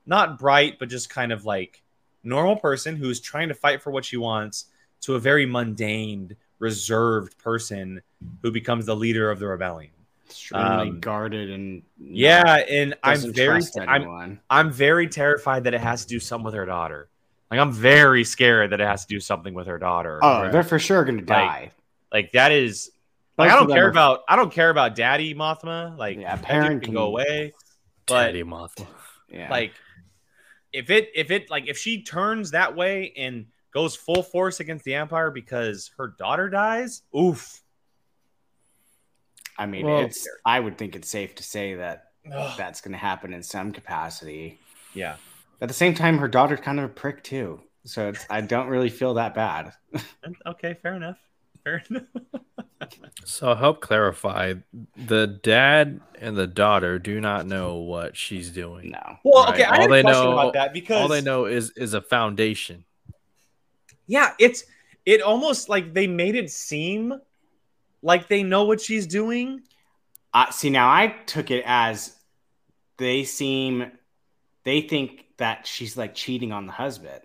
not bright, but just kind of like normal person who's trying to fight for what she wants to a very mundane, reserved person who becomes the leader of the rebellion.
Extremely
um,
guarded and
Yeah, and I'm very I'm. I'm very terrified that it has to do something with her daughter. Like I'm very scared that it has to do something with her daughter.
Oh, they're for sure gonna die.
like that is like
Both
I don't care
are-
about I don't care about Daddy Mothma. Like
Yeah, parent
can go away. But
Teddy Mothma.
Yeah,
like if it if it like if she turns that way and goes full force against the Empire because her daughter dies, oof.
I mean,
Well-
it's. I would think it's safe to say that
Ugh.
that's gonna happen in some capacity.
Yeah.
At the same time, her daughter's kind of a prick too, so it's, I don't really feel that bad.
Okay, fair enough. Fair enough.
So help clarify. The dad and the daughter do not know what she's doing.
No,
Well,
Right.
okay, I
All
had
they
question
know-
about that because
All they know is is a foundation.
Yeah, it's it almost like they made it seem like they know what she's doing.
Uh, see, now I took it as they seem, they think that she's like cheating on the husband.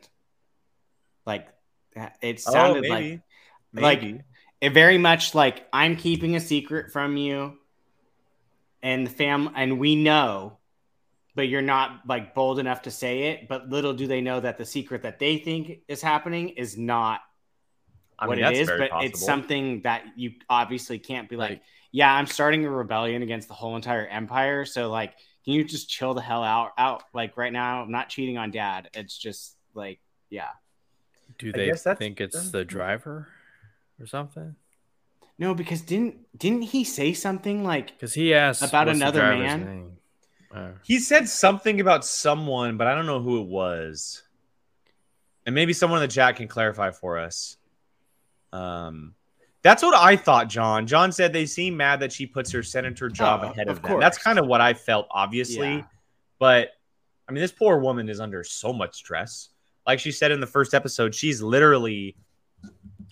Like it sounded like like-
Maybe.
it very much like I'm keeping a secret from you, and the fam, and we know, but you're not like bold enough to say it. But little do they know that the secret that they think is happening is not
I
what
mean,
it
that's
is,
very
but
possible.
it's something that you obviously can't be like,
Like-
yeah, I'm starting a rebellion against the whole entire empire. So like, can you just chill the hell out? Out like right now, I'm not cheating on dad. It's just like, yeah,
Do they think it's the driver or something?
no, because didn't didn't he say something like
Because he asked
About another man?
Uh,
He said something about someone, but I don't know who it was. And maybe someone in the chat can clarify for us. Um, that's what I thought, John. John said they seem mad that she puts her senator job
Oh,
ahead of,
of
them. That's kind of what I felt, obviously.
Yeah.
But I mean, this poor woman is under so much stress. Like she said in the first episode, she's literally,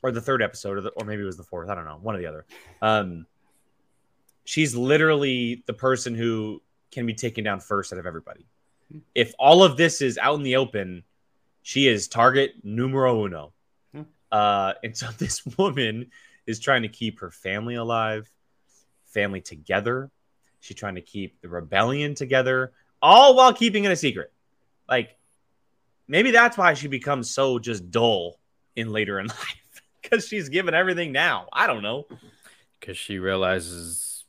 or the third episode, or, the, or maybe it was the fourth. I don't know, one or the other. Um, she's literally the person who can be taken down first out of everybody. If all of this is out in the open, she is target numero uno. Uh, and so this woman is trying to keep her family alive, family together, She's trying to keep the rebellion together, all while keeping it a secret. Like maybe that's why she becomes so just dull in later in life because she's given everything now. I don't know.
Because she realizes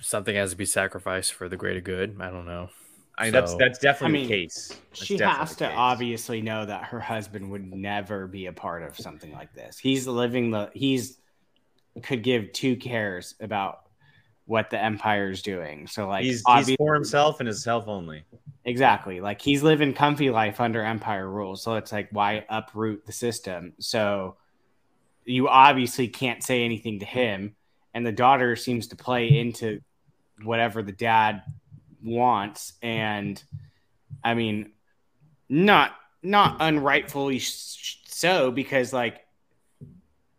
something has to be sacrificed for the greater good. I don't know.
I mean, so, that's that's definitely I mean, the case. That's
she has to obviously know that her husband would never be a part of something like this. He's living the he's could give two cares about what the empire's doing. So like
he's, he's for himself and his himself only.
Exactly. Like he's living comfy life under empire rules. So it's like why uproot the system? So you obviously can't say anything to him and the daughter seems to play into whatever the dad wants and i mean not not unrightfully so because like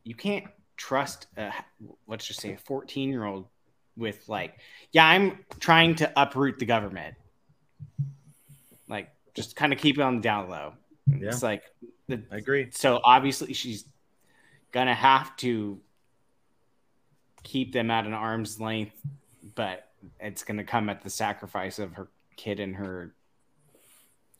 you can't trust a, let's just say a 14 year old with like yeah i'm trying to uproot the government. Like just kind of keep it on the down low. Yeah. it's like
the, i agree.
so obviously she's gonna have to keep them at an arm's length but it's going to come at the sacrifice of her kid and her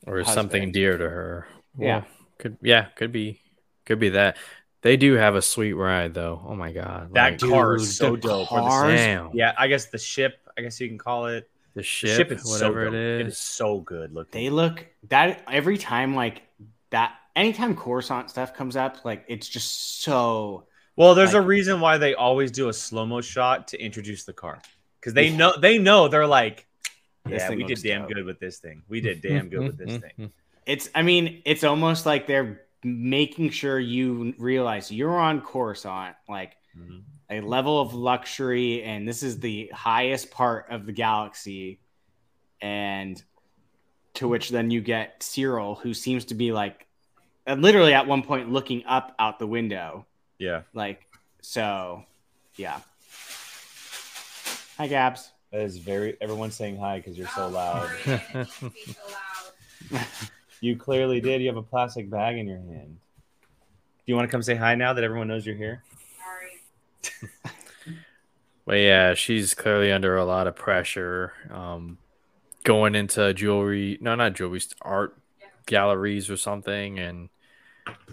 or husband. something dear to her. Well, yeah, could yeah, could be, could be that. They do have a sweet ride though. Oh my god,
that like, car is so dope. Cars, yeah, I guess the ship. I guess you can call it
the ship. The ship is whatever
so
it is.
It is so good looking.
They look that every time like that. Anytime Coruscant stuff comes up, like it's just so.
Well, there's like, a reason why they always do a slow mo shot to introduce the car because they know they know they're like, yeah, we did damn dope. good with this thing. We did damn good with this thing.
It's, I mean, it's almost like they're making sure you realize you're on Coruscant like mm-hmm. a level of luxury, and this is the highest part of the galaxy, and to which then you get Syril, who seems to be like uh, literally at one point looking up out the window.
Yeah.
Like, so, yeah. Hi, Gabs.
That is very. Everyone's saying hi because you're so loud. you clearly did. You have a plastic bag in your hand. Do you want to come say hi now that everyone knows you're here?
Sorry.
well, yeah, she's clearly under a lot of pressure. Um, going into jewelry, no, not jewelry, art galleries or something, and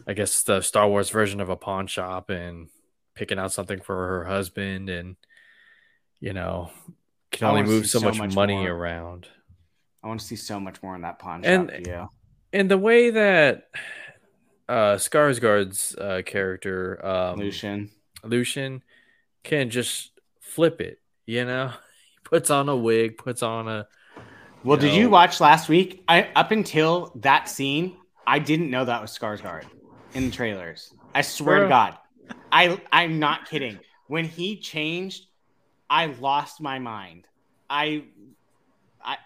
I guess the Star Wars version of a pawn shop, and picking out something for her husband, and you know, can only move so, so, much, much money more. around.
I want to see so much more in that pawn
and.
Yeah,
and the way that uh Skarsgård's uh, character um,
Lucien
Lucien can just flip it. You know, he puts on a wig, puts on a.
Well, did know, you watch last week? I up until that scene, I didn't know that was Skarsgård in the trailers. I swear to God, I I'm not kidding. When he changed I lost my mind. I, I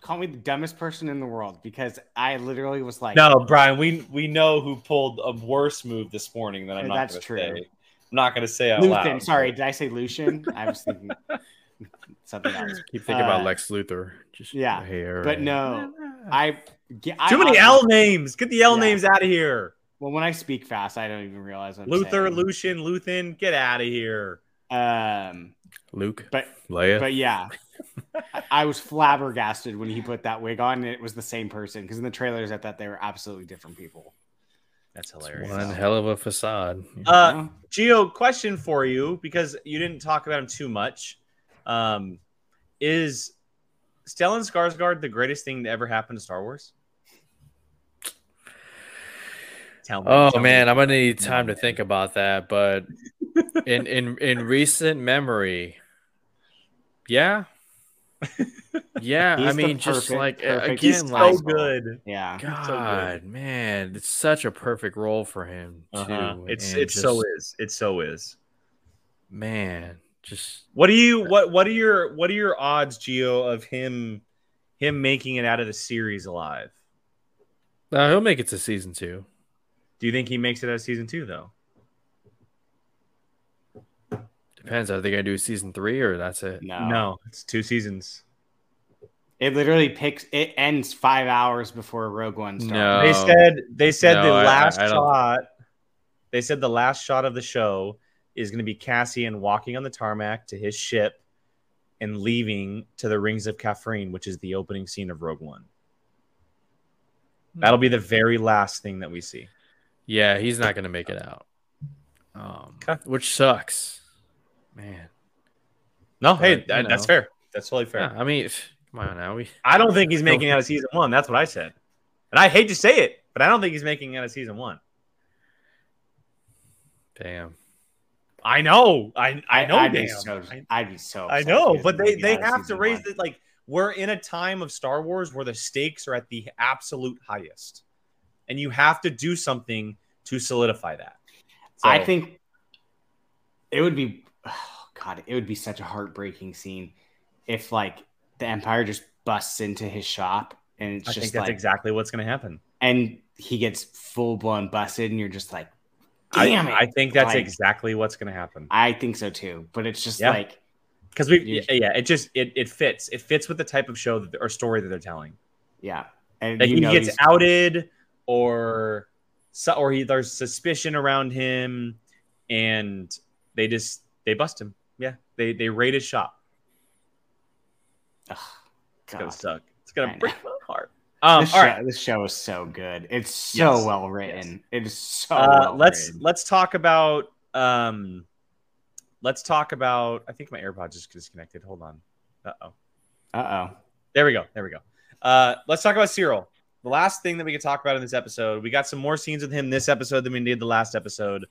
call me the dumbest person in the world because I literally was like,
"No, Brian, we we know who pulled a worse move this morning than I'm not That's true. Say. I'm not going to say out
Luthen,
loud.
Sorry, did I say Lucian? I was thinking something else.
Keep thinking uh, about Lex Luthor.
Just yeah, hair. But no, I,
I too many L names. Get the L yeah. names out of here.
Well, when I speak fast, I don't even realize
what Luther, saying. Lucian, Luthen, get out of here.
Um,
Luke,
but
Leia.
But yeah, I was flabbergasted when he put that wig on, and it was the same person. Because in the trailers, I thought they were absolutely different people.
That's hilarious.
It's one hell of a facade.
Uh, Gio, question for you because you didn't talk about him too much. Um, is Stellan Skarsgård the greatest thing to ever happen to Star Wars?
Tell me, oh tell man, me. I'm gonna need time to think about that. But in in in recent memory, yeah, yeah. I mean, just like perfect. again,
He's
like
so good.
Yeah,
God, so good. man, it's such a perfect role for him too. Uh-huh.
It's it so is. It so is.
Man, just
what do you what what are your what are your odds, Gio, of him him making it out of the series alive?
Uh, he'll make it to season two.
Do you think he makes it out of season two though?
Depends. Are they going to do season three or that's it?
No, no, it's two seasons.
It literally picks. It ends five hours before Rogue One starts.
No, they said they said no, the last I, I shot. They said the last shot of the show is going to be Cassian walking on the tarmac to his ship, and leaving to the Rings of Kafrene, which is the opening scene of Rogue One. That'll be the very last thing that we see.
Yeah, he's not going to make it out, um,
Okay.
which sucks, man.
No,
But,
hey, that, that's fair. That's totally fair.
Yeah, I mean, come on now. We
I don't think he's making out of season one. That's what I said. And I hate to say it, but I don't think he's making out of season one.
damn.
I know. I I know.
I'd
damn.
be so.
I,
I'd be so.
I know, but they they have to raise it. Like we're in a time of Star Wars where the stakes are at the absolute highest, and you have to do something to solidify that.
I think it would be. Oh God, it would be such a heartbreaking scene if like the Empire just busts into his shop and it's
I
just
think that's
like,
exactly what's going to happen.
and he gets full blown busted, and you're just like,
I,
damn it.
I think that's
Like-
exactly what's going to happen.
I think so too, but it's just
Yeah.
like
Because we, yeah, it just it it fits. It fits with the type of show that, or story that they're telling.
yeah, and
Like he gets outed, or or he there's suspicion around him, and they just they bust him. Yeah, they they raid his shop.
Ugh,
It's gonna suck. It's gonna break my heart. Um,
this,
all
show,
right.
this show is so good. It's so
Yes.
well written. It is so
Uh,
well
let's
written.
let's talk about um, let's talk about. I think my AirPod just disconnected. Hold on. Uh oh.
Uh oh.
There we go. There we go. Uh, let's talk about Syril. The last thing that we could talk about in this episode, we got some more scenes with him this episode than we did the last episode,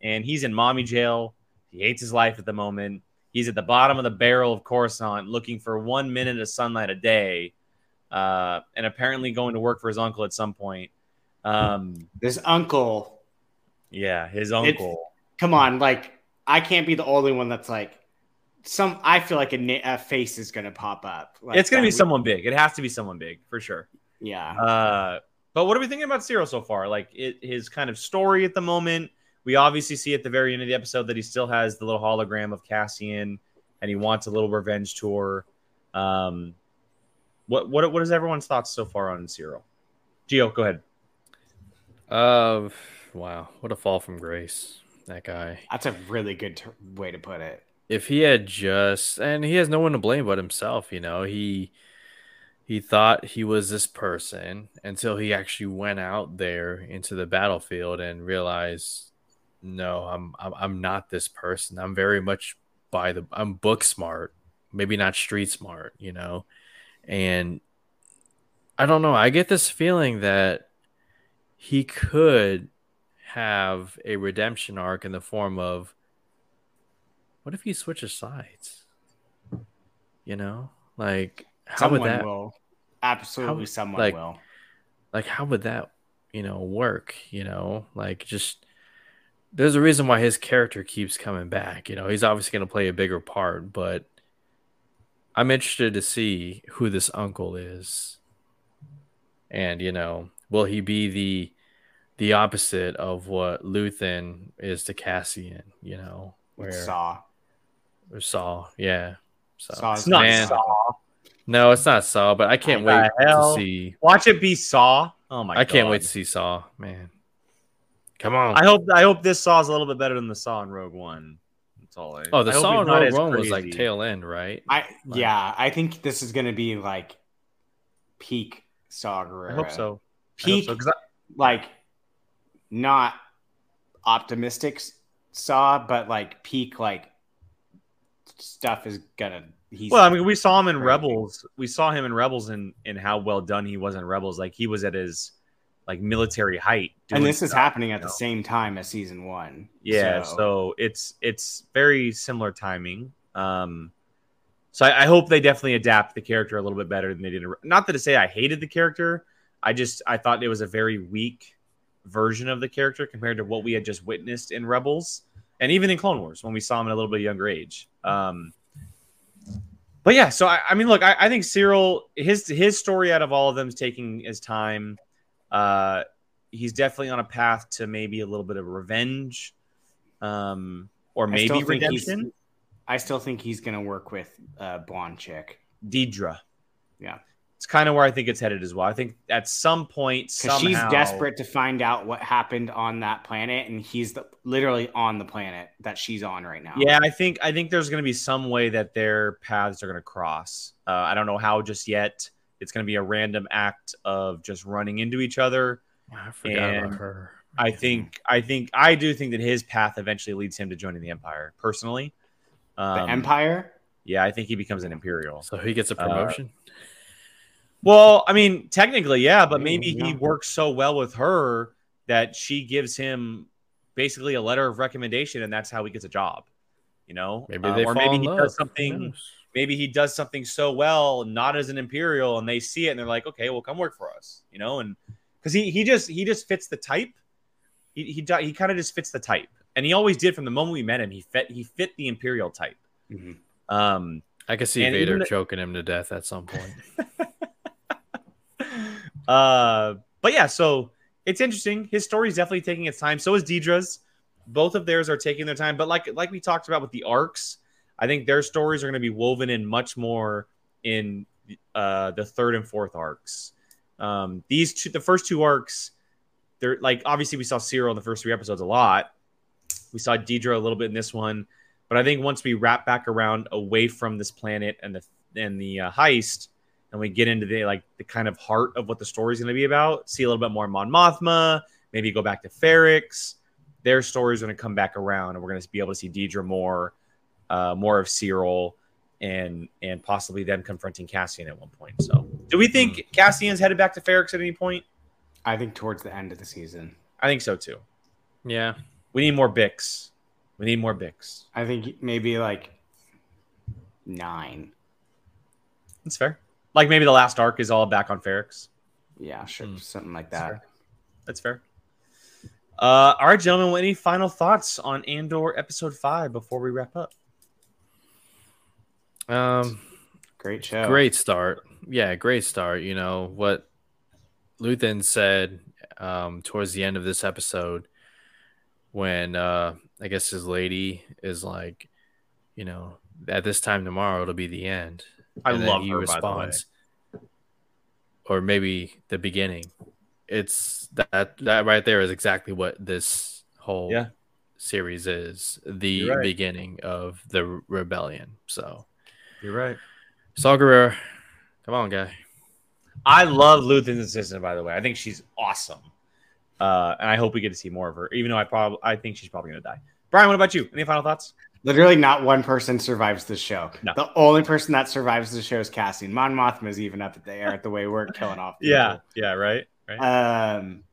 and he's in mommy jail. He hates his life at the moment. He's at the bottom of the barrel of Coruscant, looking for one minute of sunlight a day, uh, and apparently going to work for his uncle at some point. Um,
This uncle,
yeah, his uncle.
come on, like I can't be the only one that's like some. I feel like a, a face is gonna pop up. Like,
it's gonna be
we-
someone big. It has to be someone big for sure.
Yeah.
Uh, but what are we thinking about Syril so far? Like it, his kind of story at the moment. We obviously see at the very end of the episode that he still has the little hologram of Cassian, and he wants a little revenge tour. Um, what what what is everyone's thoughts so far on Syril? Gio, go ahead.
Uh, wow, what a fall from grace. That guy.
That's a really good ter- way to put it.
if he had just and he has no one to blame but himself you know he he thought he was this person until he actually went out there into the battlefield and realized no i'm i'm, I'm not this person. I'm very much by the i'm book smart maybe not street smart you know? And i don't know i get this feeling that he could have a redemption arc in the form of what if he switches sides? You know, like how
someone
would that
will. Absolutely,
how-
someone
like-
will.
like how would that you know work? You know, like just there's a reason why his character keeps coming back. You know, he's obviously going to play a bigger part, but I'm interested to see who this uncle is, and you know, will he be the the opposite of what Luthen is to Cassian? You know, where
Saw.
or Saw, yeah. So,
Saw
It's not
man,
Saw.
No, it's not Saw, but I can't
What
wait
hell?
to see.
Watch it be Saw. Oh my!
I can't wait to see Saw, man. Come on.
I hope I hope this Saw is a little bit better than the Saw in Rogue One. That's all. I,
oh, the
I hope
Saw in Rogue One was like tail end, right?
I
Like-
yeah. I think this is gonna be like peak Saw
I hope so. I hope
Peak,
I-
like not optimistic Saw, but like peak like stuff is gonna. He's
well, I mean, we saw him in. Rebels. We saw him in Rebels and and how well done he was in Rebels. Like he was at his like military height.
and this is happening at
you
the same time as season one.
Yeah, so, it's it's very similar timing. Um, so I, I hope they definitely adapt the character a little bit better than they did. Not that to say I hated the character, I just I thought it was a very weak version of the character compared to what we had just witnessed in Rebels and even in Clone Wars when we saw him at a little bit younger age. Um, but yeah, so I, I mean, look, I, I think Syril his his story out of all of them is taking his time. Uh, he's definitely on a path to maybe a little bit of revenge, um, or maybe redemption.
I still think he's gonna work with uh, blonde chick.
Dedra.
Yeah.
It's kind of where I think it's headed as well. I think at some point, somehow,
she's desperate to find out what happened on that planet, and he's the, literally on the planet that she's on right now.
Yeah, I think I think there's going to be some way that their paths are going to cross. Uh, I don't know how just yet. It's going to be a random act of just running into each other.
I forgot and about her.
I think I think I do think that his path eventually leads him to joining the Empire. Personally,
um, the Empire.
Yeah, I think he becomes an Imperial.
So he gets a promotion. Uh,
well, I mean, technically, yeah, but maybe he works so well with her that she gives him basically a letter of recommendation, and that's how he gets a job. You know,
maybe they
uh, or maybe he love. does something. Maybe he does something so well, not as an imperial, and they see it and they're like, "Okay, well, come work for us." You know, and because he he just he just fits the type. He he he kind of just fits the type, and he always did from the moment we met him. He fit he fit the imperial type. Mm-hmm. Um,
I could see Vader choking him to death at some point.
Uh, but yeah, so it's interesting. His story is definitely taking its time. So is Dedra's. Both of theirs are taking their time. But like like we talked about with the arcs, I think their stories are going to be woven in much more in uh, the third and fourth arcs. Um, these two, the first two arcs, they're like obviously we saw Syril in the first three episodes a lot. We saw Dedra a little bit in this one, but I think once we wrap back around away from this planet and the and the uh, heist, and we get into the like the kind of heart of what the story is going to be about. See a little bit more Mon Mothma, maybe go back to Ferrix. Their story is going to come back around, and we're going to be able to see Dedra more, uh, more of Syril, and and possibly them confronting Cassian at one point. So, do we think mm. Cassian's headed back to Ferrix at any point?
I think towards the end of the season.
I think so too.
Yeah,
we need more Bix. We need more Bix.
I think maybe like nine.
That's fair. Like maybe the last arc is all back on Ferrix.
Yeah, sure, mm. something like that.
That's fair. That's fair. Uh, all right, gentlemen. Any final thoughts on Andor episode five before we wrap up?
Um,
great show.
Great start. Yeah, great start. You know what Luthen said um, towards the end of this episode when uh, I guess his lady is like, you know, at this time tomorrow it'll be the end.
I love he her, responds,
or maybe the beginning. It's that that right there is exactly what this whole
yeah.
series is the right. beginning of the rebellion. So
you're right.
Saw Gerrera, come on, guy.
I love Luthen's assistant, by the way. I think she's awesome, uh, and I hope we get to see more of her. Even though I probably I think she's probably gonna die. Brian, what about you? Any final thoughts?
Literally, not one person survives the show.
No.
The only person that survives the show is Cassian. Mon Mothma is even up there at the way we're killing off.
People. Yeah, yeah, right,
right. Um,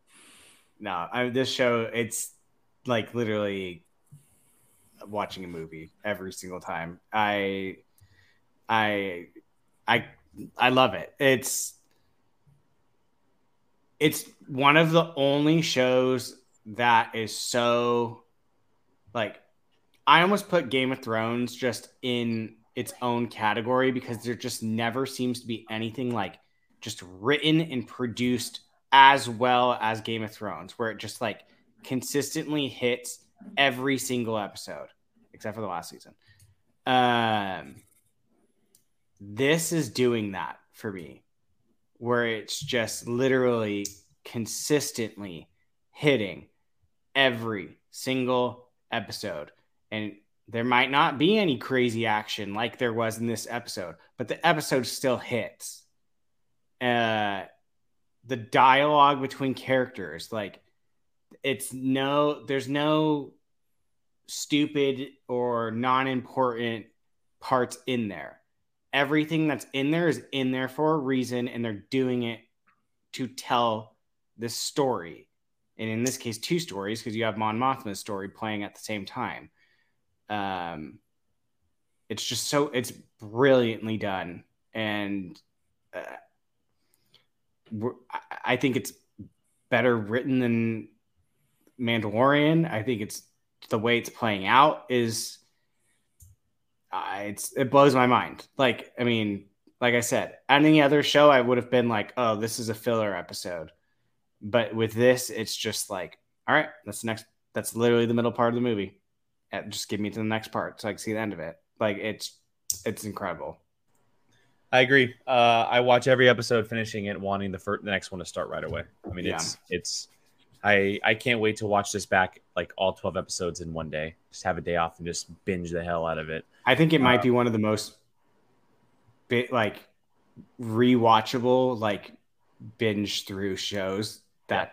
no, I, this show it's like literally watching a movie every single time. I, I, I, I love it. It's it's one of the only shows that is so like I almost put Game of Thrones just in its own category because there just never seems to be anything like just written and produced as well as Game of Thrones, where it just like consistently hits every single episode, except for the last season. Um, this is doing that for me, where it's just literally consistently hitting every single episode and there might not be any crazy action like there was in this episode, but the episode still hits. Uh, the dialogue between characters, like it's no, there's no stupid or non-important parts in there. Everything that's in there is in there for a reason, and they're doing it to tell this story. And in this case, two stories because you have Mon Mothma's story playing at the same time um, it's just so it's brilliantly done, and uh, I think it's better written than Mandalorian. I think it's the way it's playing out is uh, it's it blows my mind. Like I mean, like I said, any other show I would have been like, oh, this is a filler episode, but with this, it's just like, all right, that's the next. That's literally the middle part of the movie just give me to the next part so I can see the end of it. Like it's it's incredible.
I agree. Uh, I watch every episode, finishing it, wanting the first, the next one to start right away. I mean, yeah. it's it's. I I can't wait to watch this back, like all twelve episodes in one day. Just have a day off and just binge the hell out of it.
I think it might uh, be one of the most, bit like, rewatchable, like binge through shows that.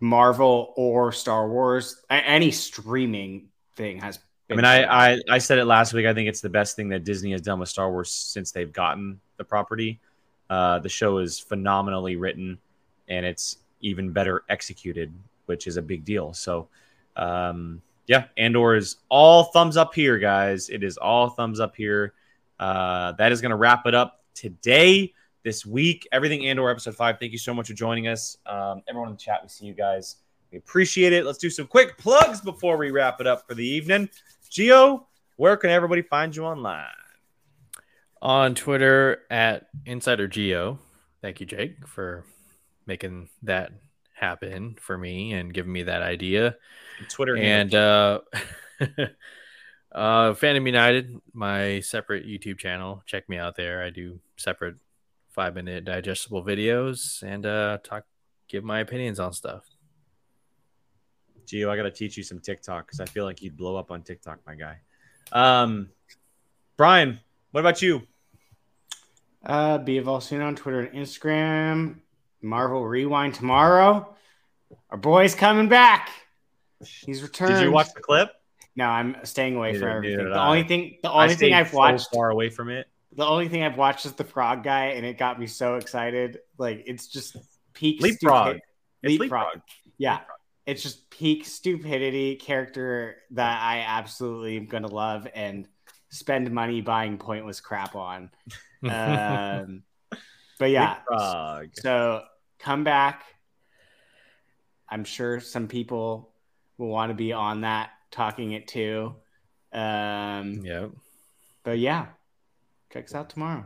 Marvel or Star Wars, any streaming thing has
I mean, I, I, I said it last week. I think it's the best thing that Disney has done with Star Wars since they've gotten the property. Uh, the show is phenomenally written, and it's even better executed, which is a big deal. So, um, yeah, Andor is all thumbs up here, guys. It is all thumbs up here. Uh, that is going to wrap it up today, this week. Everything Andor episode five. Thank you so much for joining us, um, everyone in the chat. We see you guys. We appreciate it. Let's do some quick plugs before we wrap it up for the evening. Gio, where can everybody find you online?
On Twitter at Insider Geo. Thank you, Jake, for making that happen for me and giving me that idea.
Twitter
and uh, uh, Fandom United, my separate YouTube channel. Check me out there. I do separate five minute digestible videos and uh, talk, give my opinions on stuff.
Gio, I got to teach you some TikTok because I feel like you'd blow up on TikTok, my guy. Um, Brian, what about you?
Uh, be of all soon on Twitter and Instagram. Marvel Rewind tomorrow. Our boy's coming back. He's returned.
Did you watch the clip?
No, I'm staying away neither, from everything. The only thing, the only thing I've watched
far away from it.
The only thing I've watched is the Frog Guy, and it got me so excited. Like it's just peak
leapfrog.
Leapfrog. leapfrog. Yeah. Leapfrog it's just peak stupidity character that I absolutely am gonna love and spend money buying pointless crap on. um, but yeah, so come back. I'm sure some people will want to be on that talking it too. Um,
yeah.
But yeah, check us out tomorrow.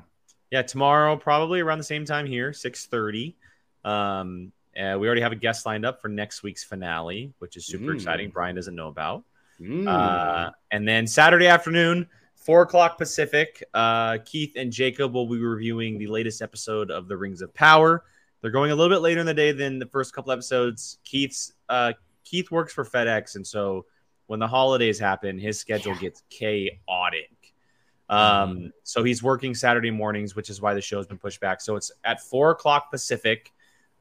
Yeah, tomorrow probably around the same time here, six thirty. Um, uh, we already have a guest lined up for next week's finale, which is super mm. exciting. Brian doesn't know about. Mm. Uh, and then Saturday afternoon, four o'clock Pacific, uh, Keith and Jacob will be reviewing the latest episode of The Rings of Power. They're going a little bit later in the day than the first couple episodes. Keith's uh, Keith works for FedEx, and so when the holidays happen, his schedule yeah. gets chaotic. Um, mm. so he's working Saturday mornings, which is why the show's been pushed back. So it's at four o'clock Pacific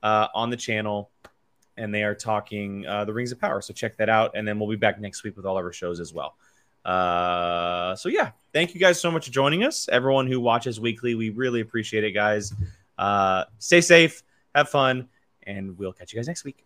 uh, on the channel, and they are talking uh, the Rings of Power. So check that out, and then we'll be back next week with all of our shows as well. Uh, so yeah, thank you guys so much for joining us. Everyone who watches weekly, we really appreciate it, guys. Uh, stay safe, have fun, and we'll catch you guys next week.